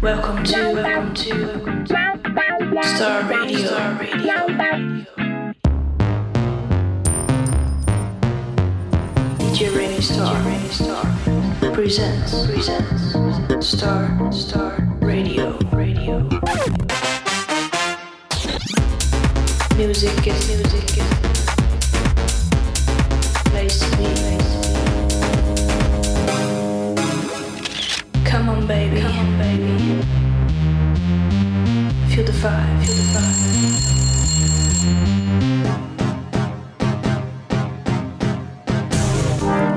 Welcome to, welcome to Star Radio. DJ Rainy Star, presents, Star, Star Radio, Radio. Music is music is place to be. Come on, baby. Come on, baby. Feel the fire. Feel the fire.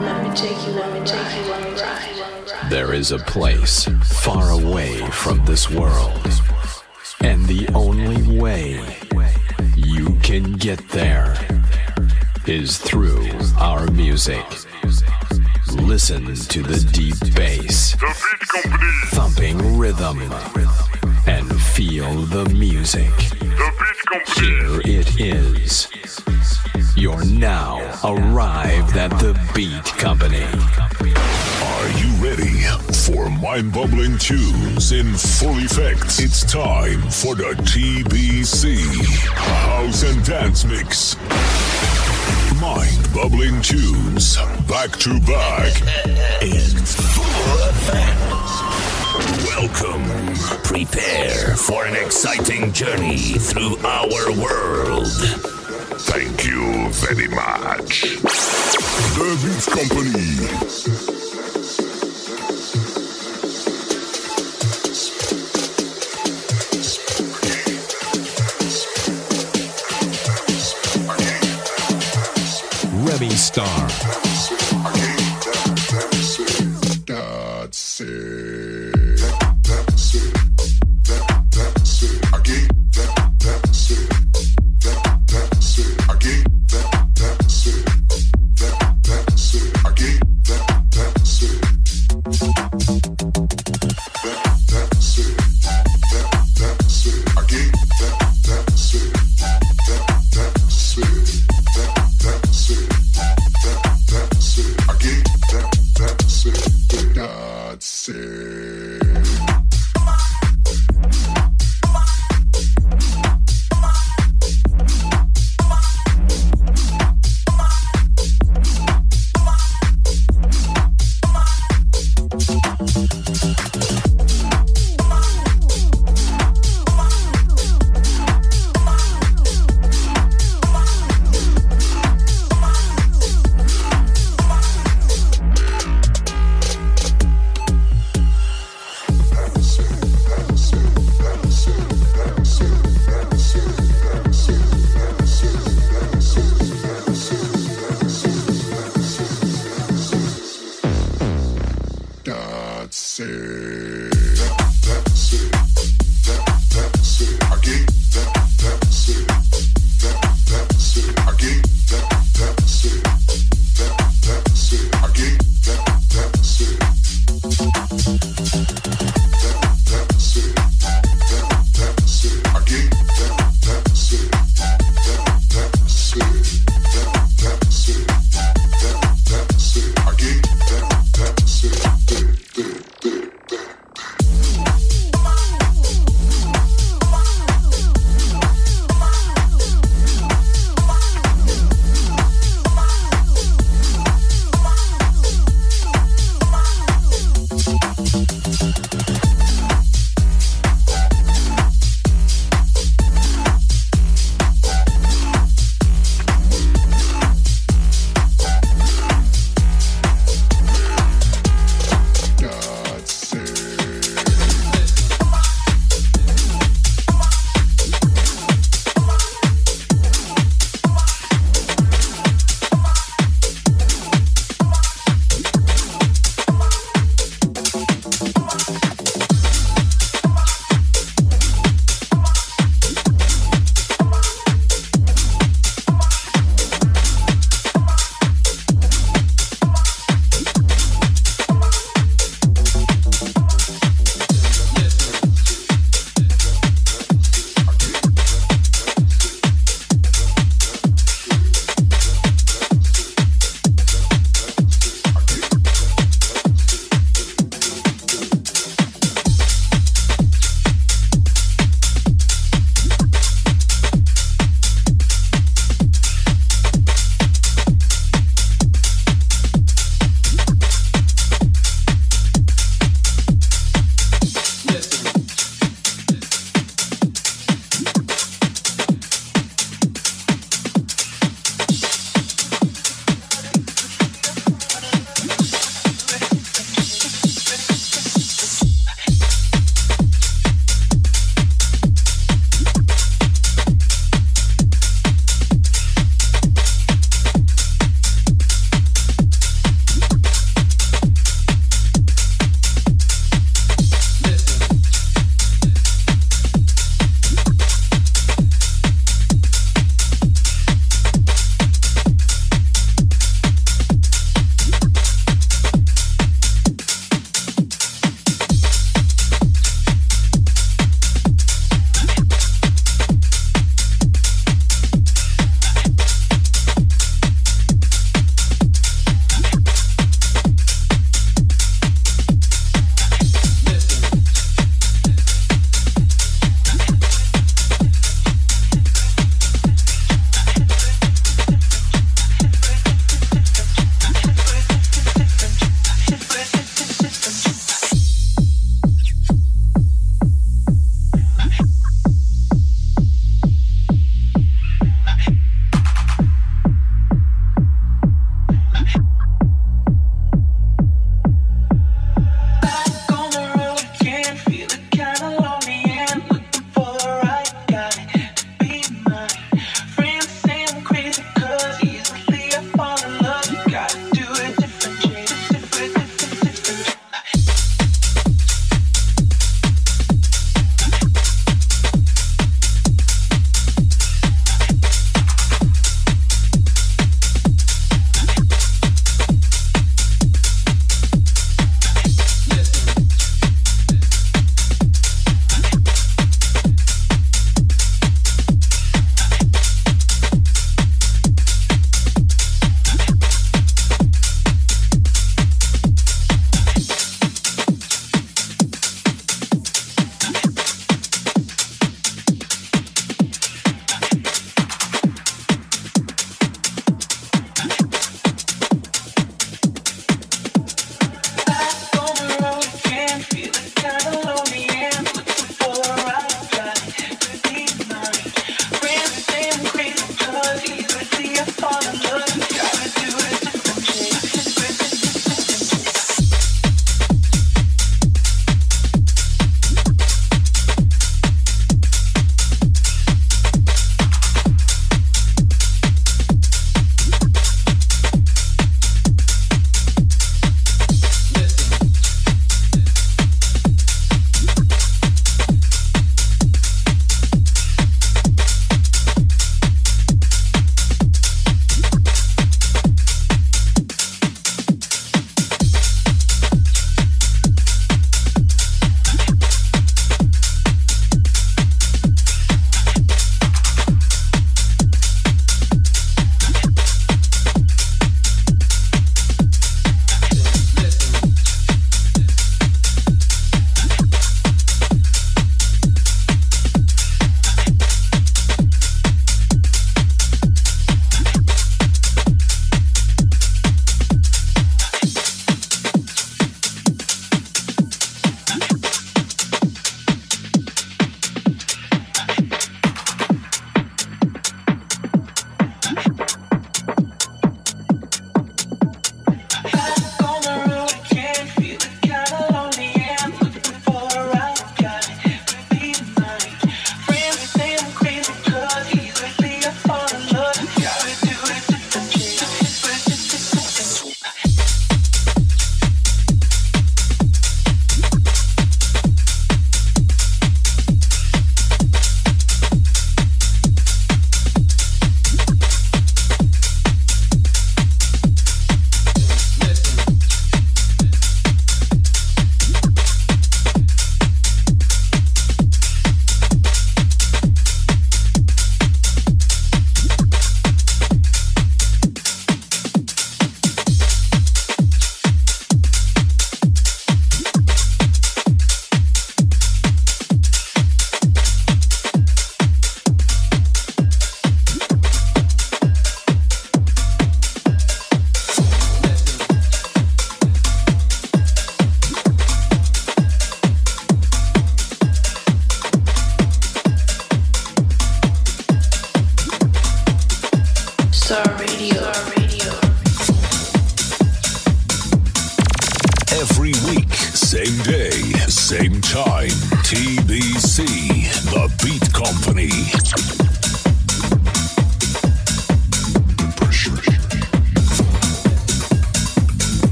Let me take you. Let me take you on a ride. There is a place far away from this world. And the only way you can get there is through our music. Listen to the deep bass, The Beat Company. thumping rhythm, and feel the music. The Beat Company. Here it is. You're now arrived at the Beat Company. Are you ready for mind bubbling tunes in full effect? It's time for the TBC House and Dance Mix. Mind bubbling tunes back to back in full effect. Welcome. Prepare for an exciting journey through our world. Thank you very much. The Beat Company. Star.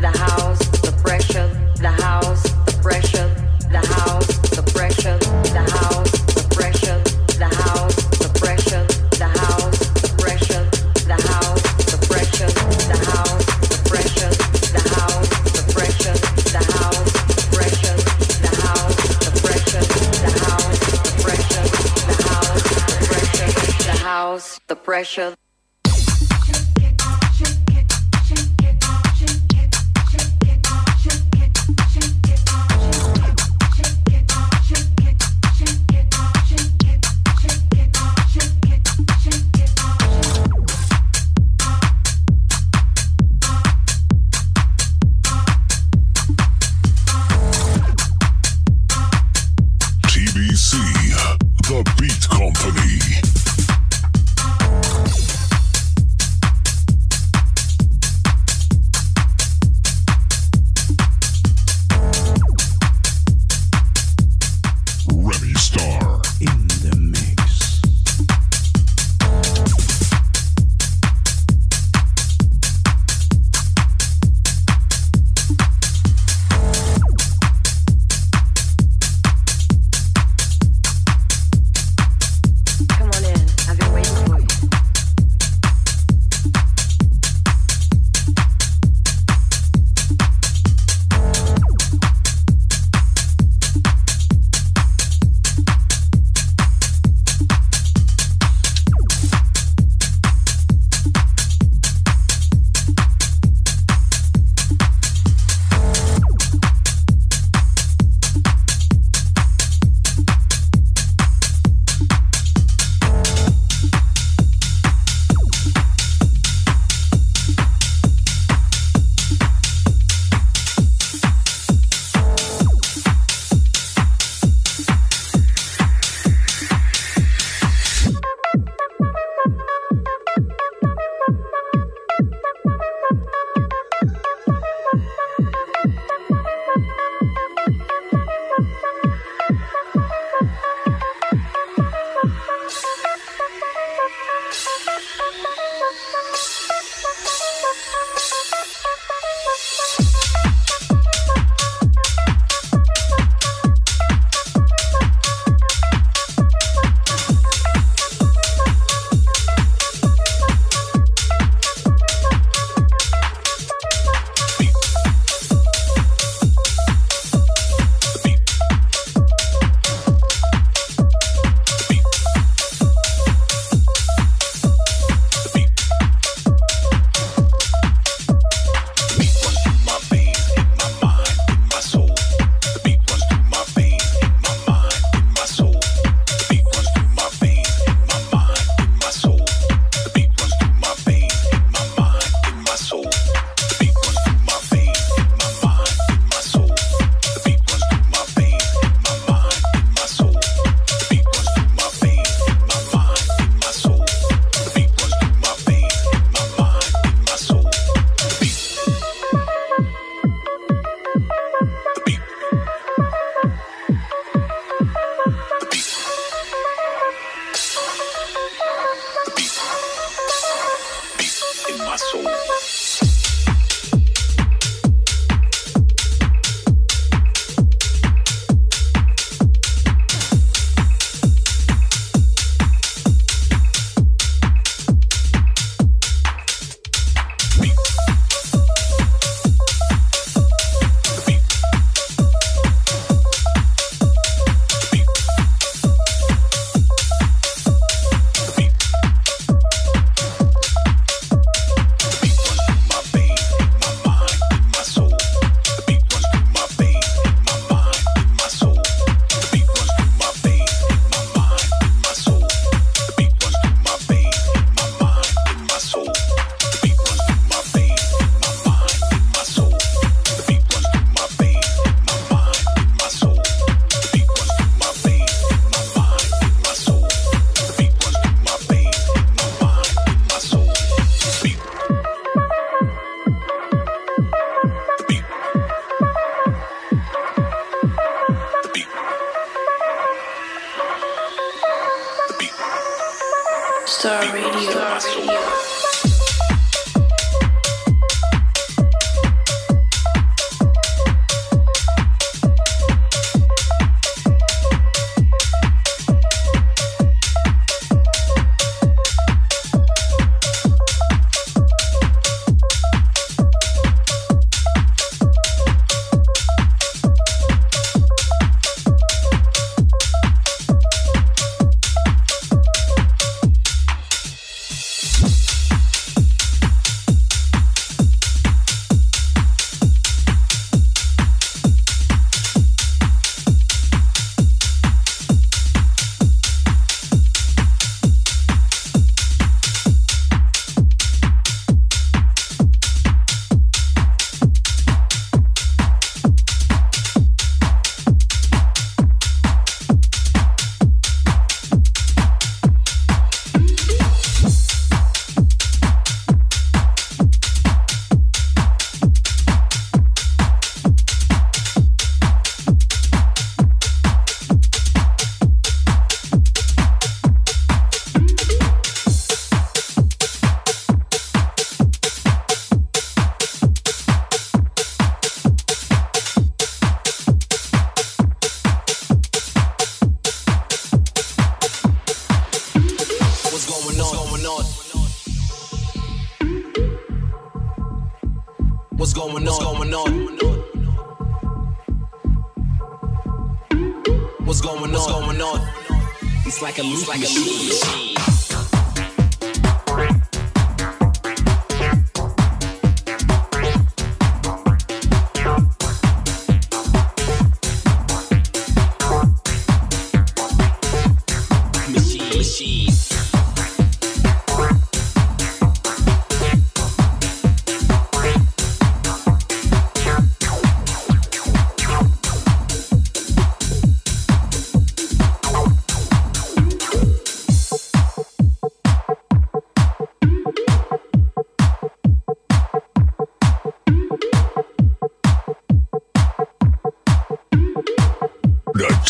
the house, the pressure,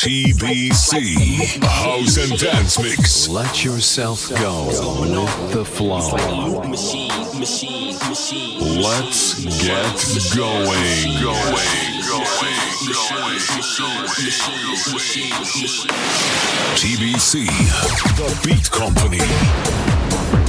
TBC House and Dance Mix. Let yourself go with the flow. Let's get going. TBC, The Beat Company.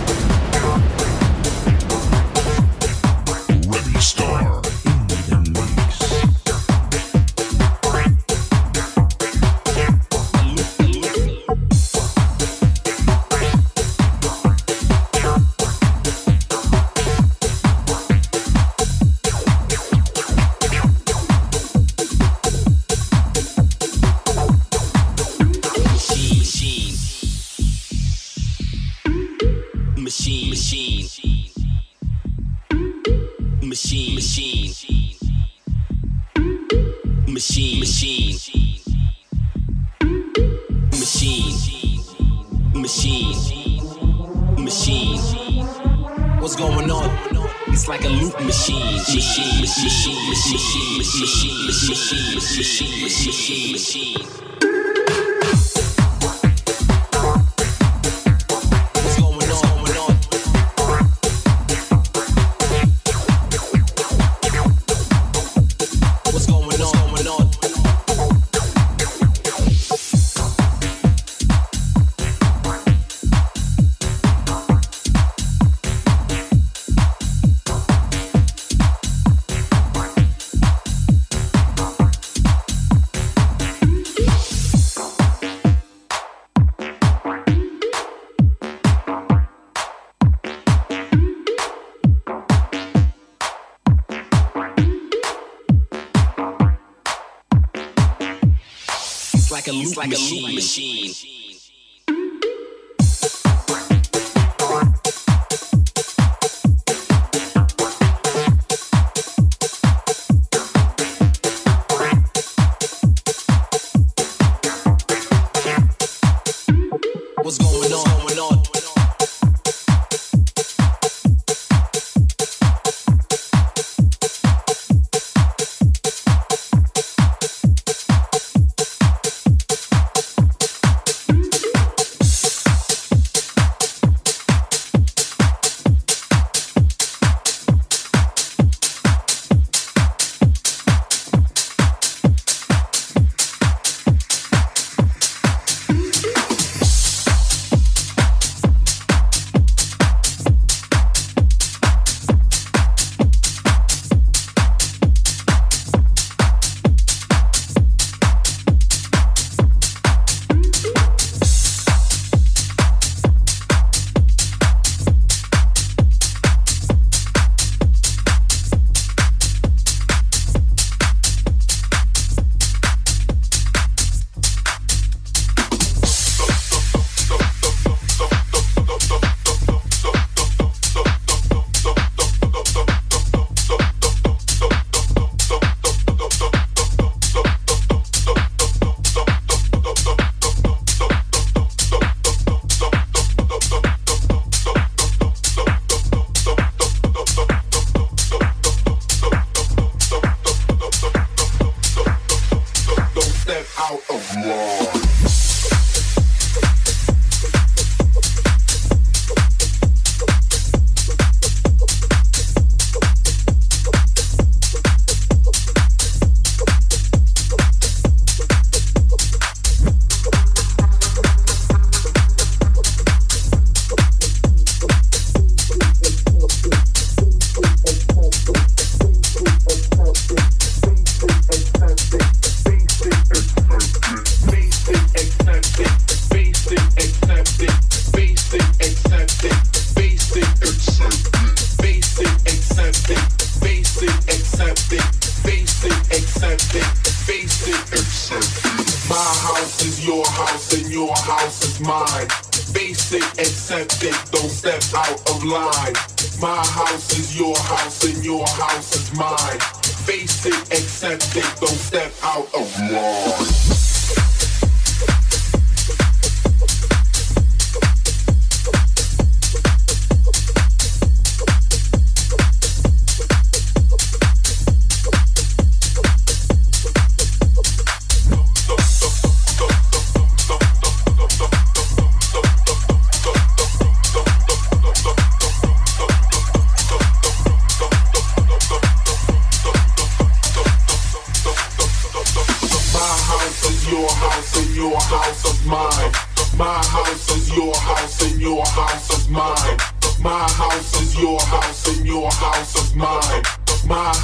machine, machine, machine. machine. Like a loop machine.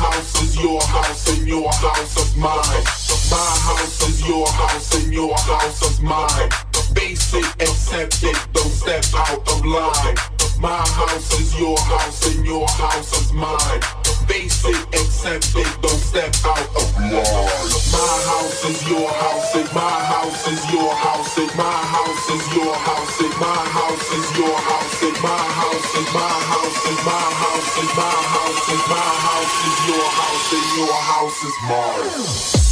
house is your house and your house is mine. My house is your house and your house is mine. Basic, accept don't step out of line. My house is your house and your house is mine basic, except they don't step out of line. My house is your house, and my house is your house, and my house is your house, and my house is your house, and my house is my house, and my house is my house, and my house is your house, and your house is mine.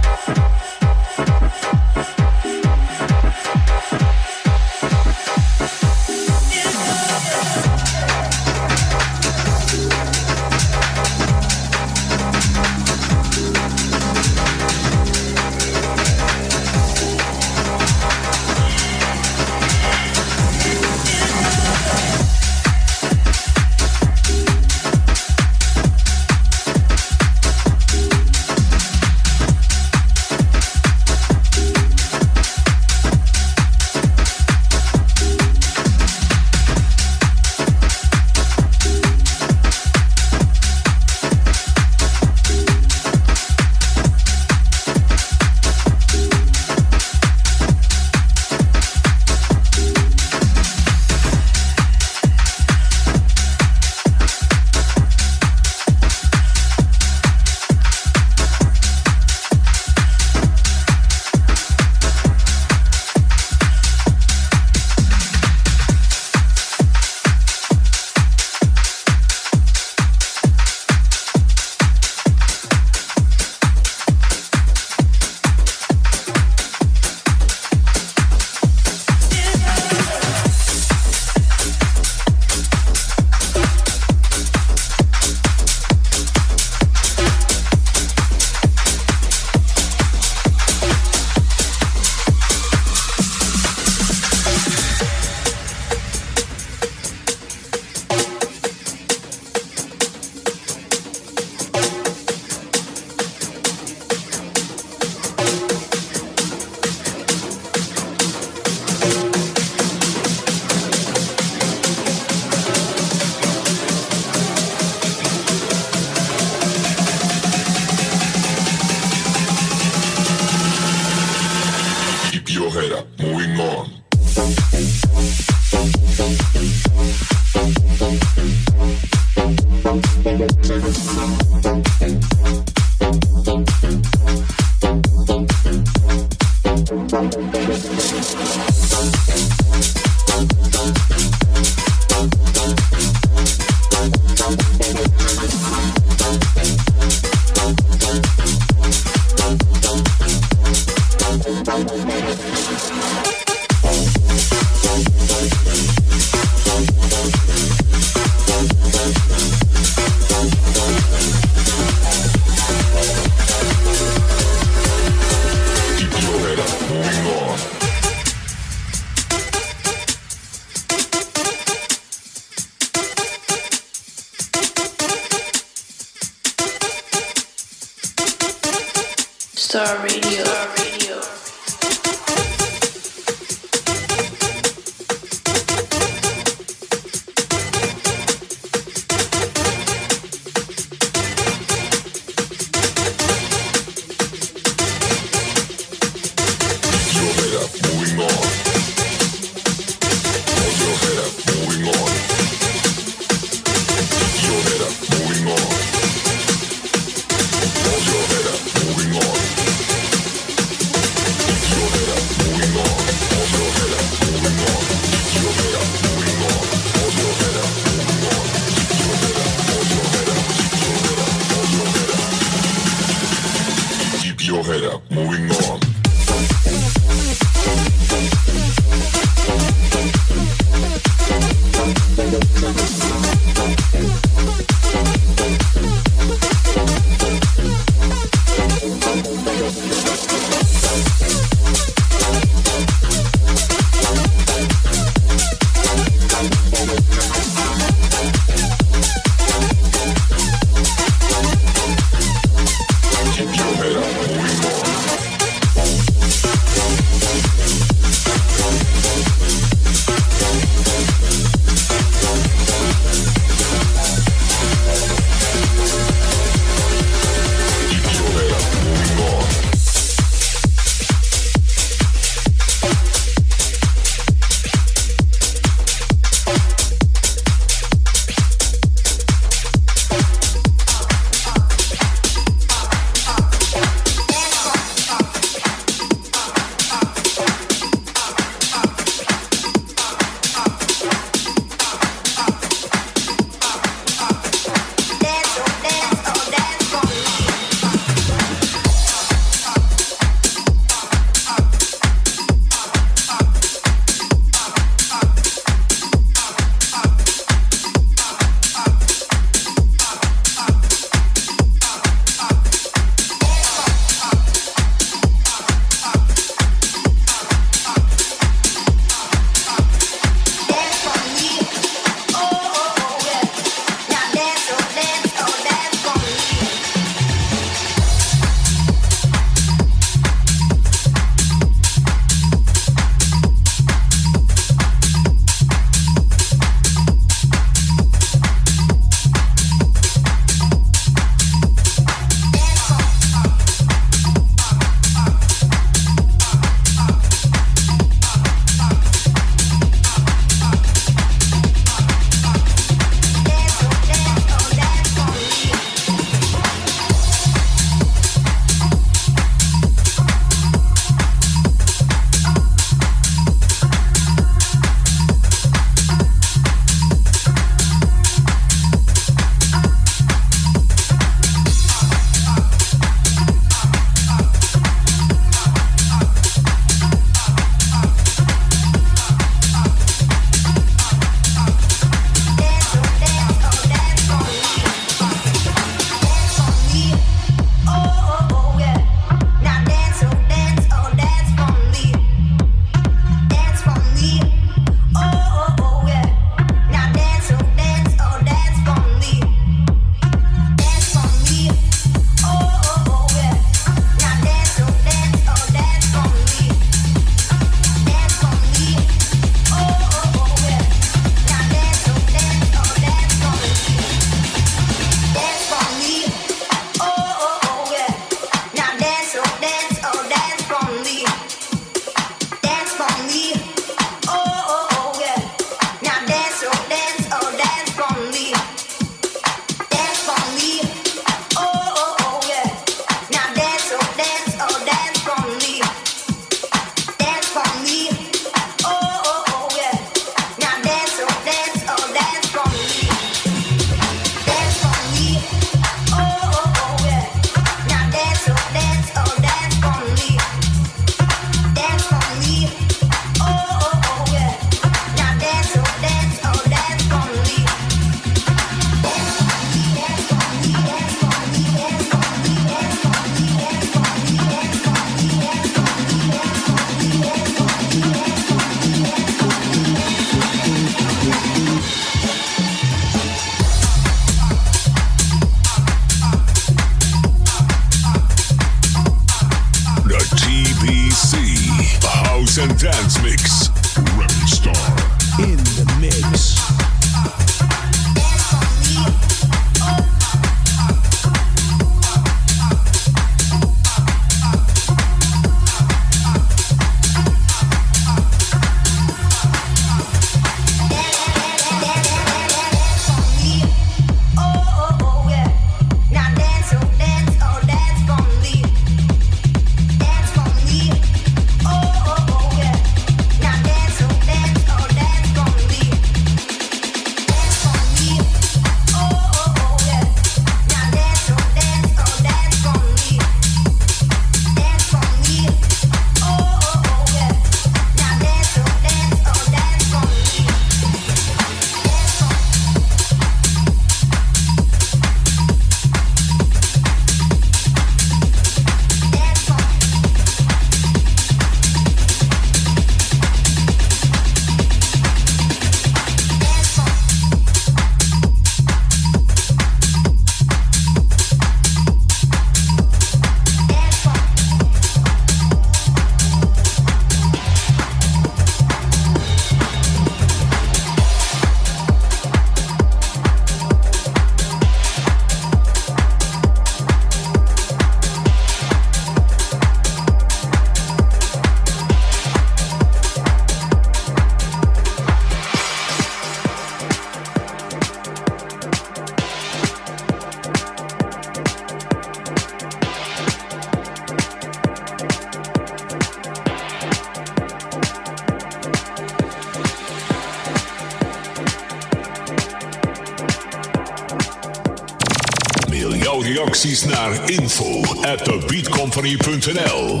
At thebeatcompany.nl.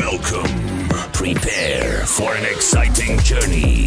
Welcome. Prepare for an exciting journey